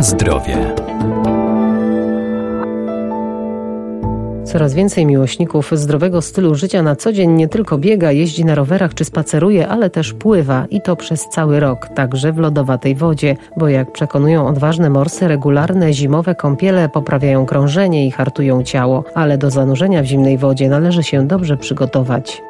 Zdrowie. Coraz więcej miłośników zdrowego stylu życia na co dzień nie tylko biega, jeździ na rowerach czy spaceruje, ale też pływa i to przez cały rok, także w lodowatej wodzie, bo jak przekonują odważne morsy, regularne zimowe kąpiele poprawiają krążenie i hartują ciało, ale do zanurzenia w zimnej wodzie należy się dobrze przygotować.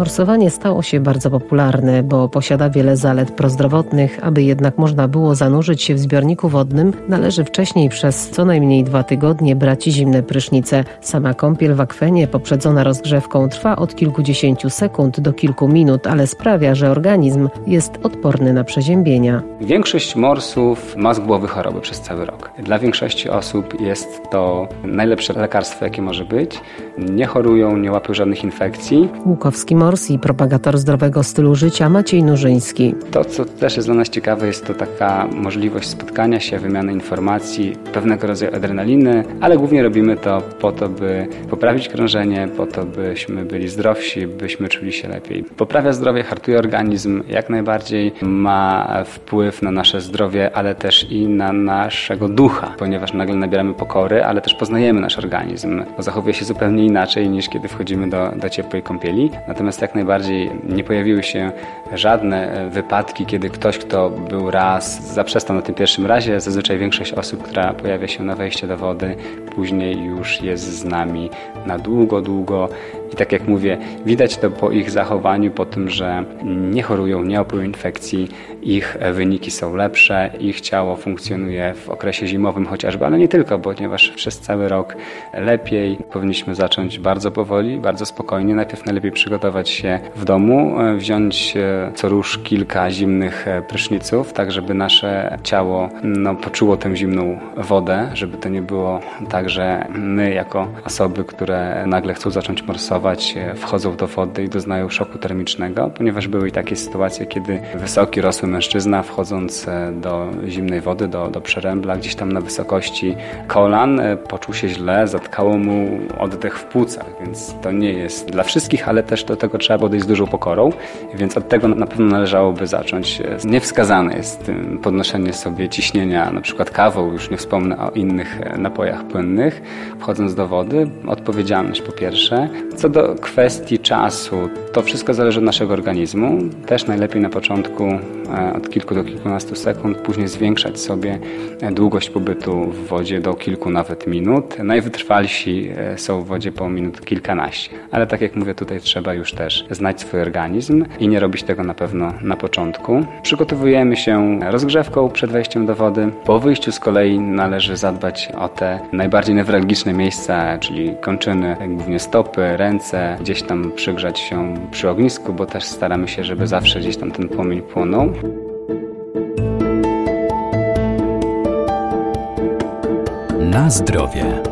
Morsowanie stało się bardzo popularne, bo posiada wiele zalet prozdrowotnych. Aby jednak można było zanurzyć się w zbiorniku wodnym, należy wcześniej przez co najmniej dwa tygodnie brać zimne prysznice. Sama kąpiel w akwenie poprzedzona rozgrzewką trwa od kilkudziesięciu sekund do kilku minut, ale sprawia, że organizm jest odporny na przeziębienia. Większość morsów ma z głowy choroby przez cały rok. Dla większości osób jest to najlepsze lekarstwo, jakie może być. Nie chorują, nie łapią żadnych infekcji. Łukowski Mors i propagator zdrowego stylu życia Maciej Nurzyński. To, co też jest dla nas ciekawe, jest to taka możliwość spotkania się, wymiany informacji, pewnego rodzaju adrenaliny, ale głównie robimy to po to, by poprawić krążenie, po to, byśmy byli zdrowsi, byśmy czuli się lepiej. Poprawia zdrowie, hartuje organizm, jak najbardziej ma wpływ na nasze zdrowie, ale też i na naszego ducha, ponieważ nagle nabieramy pokory, ale też poznajemy nasz organizm, bo zachowuje się zupełnie inaczej niż kiedy wchodzimy do, do ciepłej kąpieli. Natomiast jak najbardziej nie pojawiły się żadne e, wypadki, kiedy ktoś, kto był raz, zaprzestał na tym pierwszym razie. Zazwyczaj większość osób, która pojawia się na wejście do wody, później już jest z nami na długo, długo. I tak jak mówię, widać to po ich zachowaniu, po tym, że nie chorują, nie łapią infekcji, ich wyniki są lepsze, ich ciało funkcjonuje w okresie zimowym chociażby, ale nie tylko, ponieważ przez cały rok lepiej powinniśmy zacząć bardzo powoli, bardzo spokojnie. Najpierw najlepiej przygotować się w domu, wziąć e, co róż kilka zimnych e, pryszniców, tak żeby nasze ciało no, poczuło tę zimną wodę, żeby to nie było tak, że my jako osoby, które nagle chcą zacząć morsować, e, wchodzą do wody i doznają szoku termicznego, ponieważ były i takie sytuacje, kiedy wysoki, rosły mężczyzna wchodząc do zimnej wody, do, do przerębla, gdzieś tam na wysokości kolan, poczuł się źle, zatkało mu oddech w płucach, więc to nie jest dla wszystkich, ale też do tego trzeba podejść z dużą pokorą, więc od tego na pewno należałoby zacząć. Niewskazane jest podnoszenie sobie ciśnienia, na przykład kawą, już nie wspomnę o innych napojach płynnych, wchodząc do wody. Odpowiedzialność po pierwsze. Co do kwestii czasu, to wszystko zależy od naszego organizmu. Też najlepiej na początku e, od kilku do kilkunastu sekund, później zwiększać sobie długość pobytu w wodzie do kilku nawet minut. Najwytrwalsi e, są w wodzie po minut kilkanaście. Ale tak jak mówię, tutaj trzeba już też znać swój organizm i nie robić tego na pewno na początku. Przygotowujemy się rozgrzewką przed wejściem do wody. Po wyjściu z kolei należy zadbać o te najbardziej newralgiczne miejsca, czyli kończyny, głównie stopy, ręce, gdzieś tam przygrzać się przy ognisku, bo też staramy się, żeby zawsze gdzieś tam ten płomień płonął. Na zdrowie.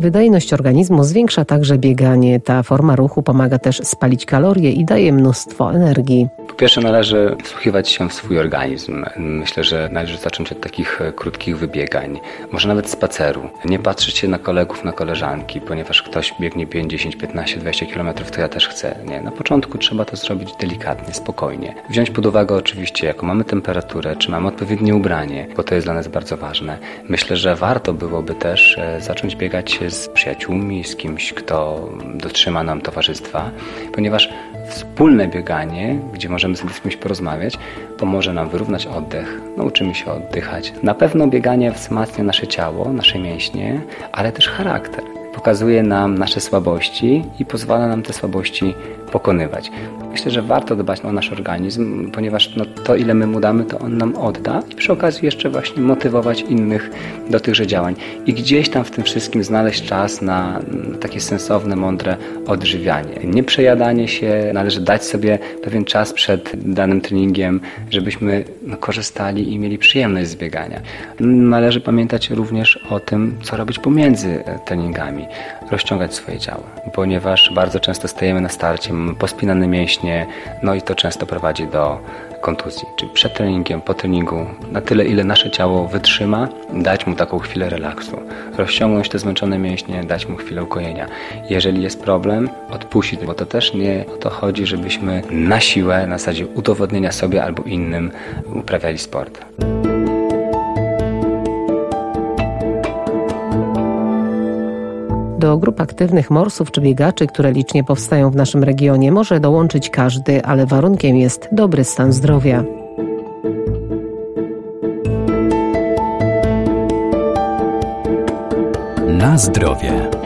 Wydajność organizmu zwiększa także bieganie. Ta forma ruchu pomaga też spalić kalorie i daje mnóstwo energii. Po pierwsze należy wsłuchiwać się w swój organizm. Myślę, że należy zacząć od takich e, krótkich wybiegań, może nawet spaceru. Nie patrzeć się na kolegów, na koleżanki, ponieważ ktoś biegnie 5, 10, 15, 20 km, to ja też chcę. Nie, na początku trzeba to zrobić delikatnie, spokojnie. Wziąć pod uwagę oczywiście, jaką mamy temperaturę, czy mamy odpowiednie ubranie, bo to jest dla nas bardzo ważne. Myślę, że warto byłoby też e, zacząć biegać z przyjaciółmi, z kimś, kto dotrzyma nam towarzystwa, ponieważ wspólne bieganie, gdzie możemy z kimś porozmawiać, pomoże nam wyrównać oddech, nauczymy się oddychać. Na pewno bieganie wzmacnia nasze ciało, nasze mięśnie, ale też charakter. Pokazuje nam nasze słabości i pozwala nam te słabości pokonywać. Myślę, że warto dbać o nasz organizm, ponieważ no, to, ile my mu damy, to on nam odda i przy okazji jeszcze właśnie motywować innych do tychże działań. I gdzieś tam w tym wszystkim znaleźć czas na takie sensowne, mądre odżywianie. Nie przejadanie się, należy dać sobie pewien czas przed danym treningiem, żebyśmy no, korzystali i mieli przyjemność z biegania. Należy pamiętać również o tym, co robić pomiędzy treningami. Rozciągać swoje ciało, ponieważ bardzo często stajemy na starcie, mamy pospinane mięśnie, no i to często prowadzi do kontuzji. Czyli przed treningiem, po treningu, na tyle ile nasze ciało wytrzyma, dać mu taką chwilę relaksu. Rozciągnąć te zmęczone mięśnie, dać mu chwilę ukojenia. Jeżeli jest problem, odpuścić, bo to też nie o to chodzi, żebyśmy na siłę, na zasadzie udowodnienia sobie albo innym uprawiali sport. Do grup aktywnych morsów czy biegaczy, które licznie powstają w naszym regionie, może dołączyć każdy, ale warunkiem jest dobry stan zdrowia. Na zdrowie.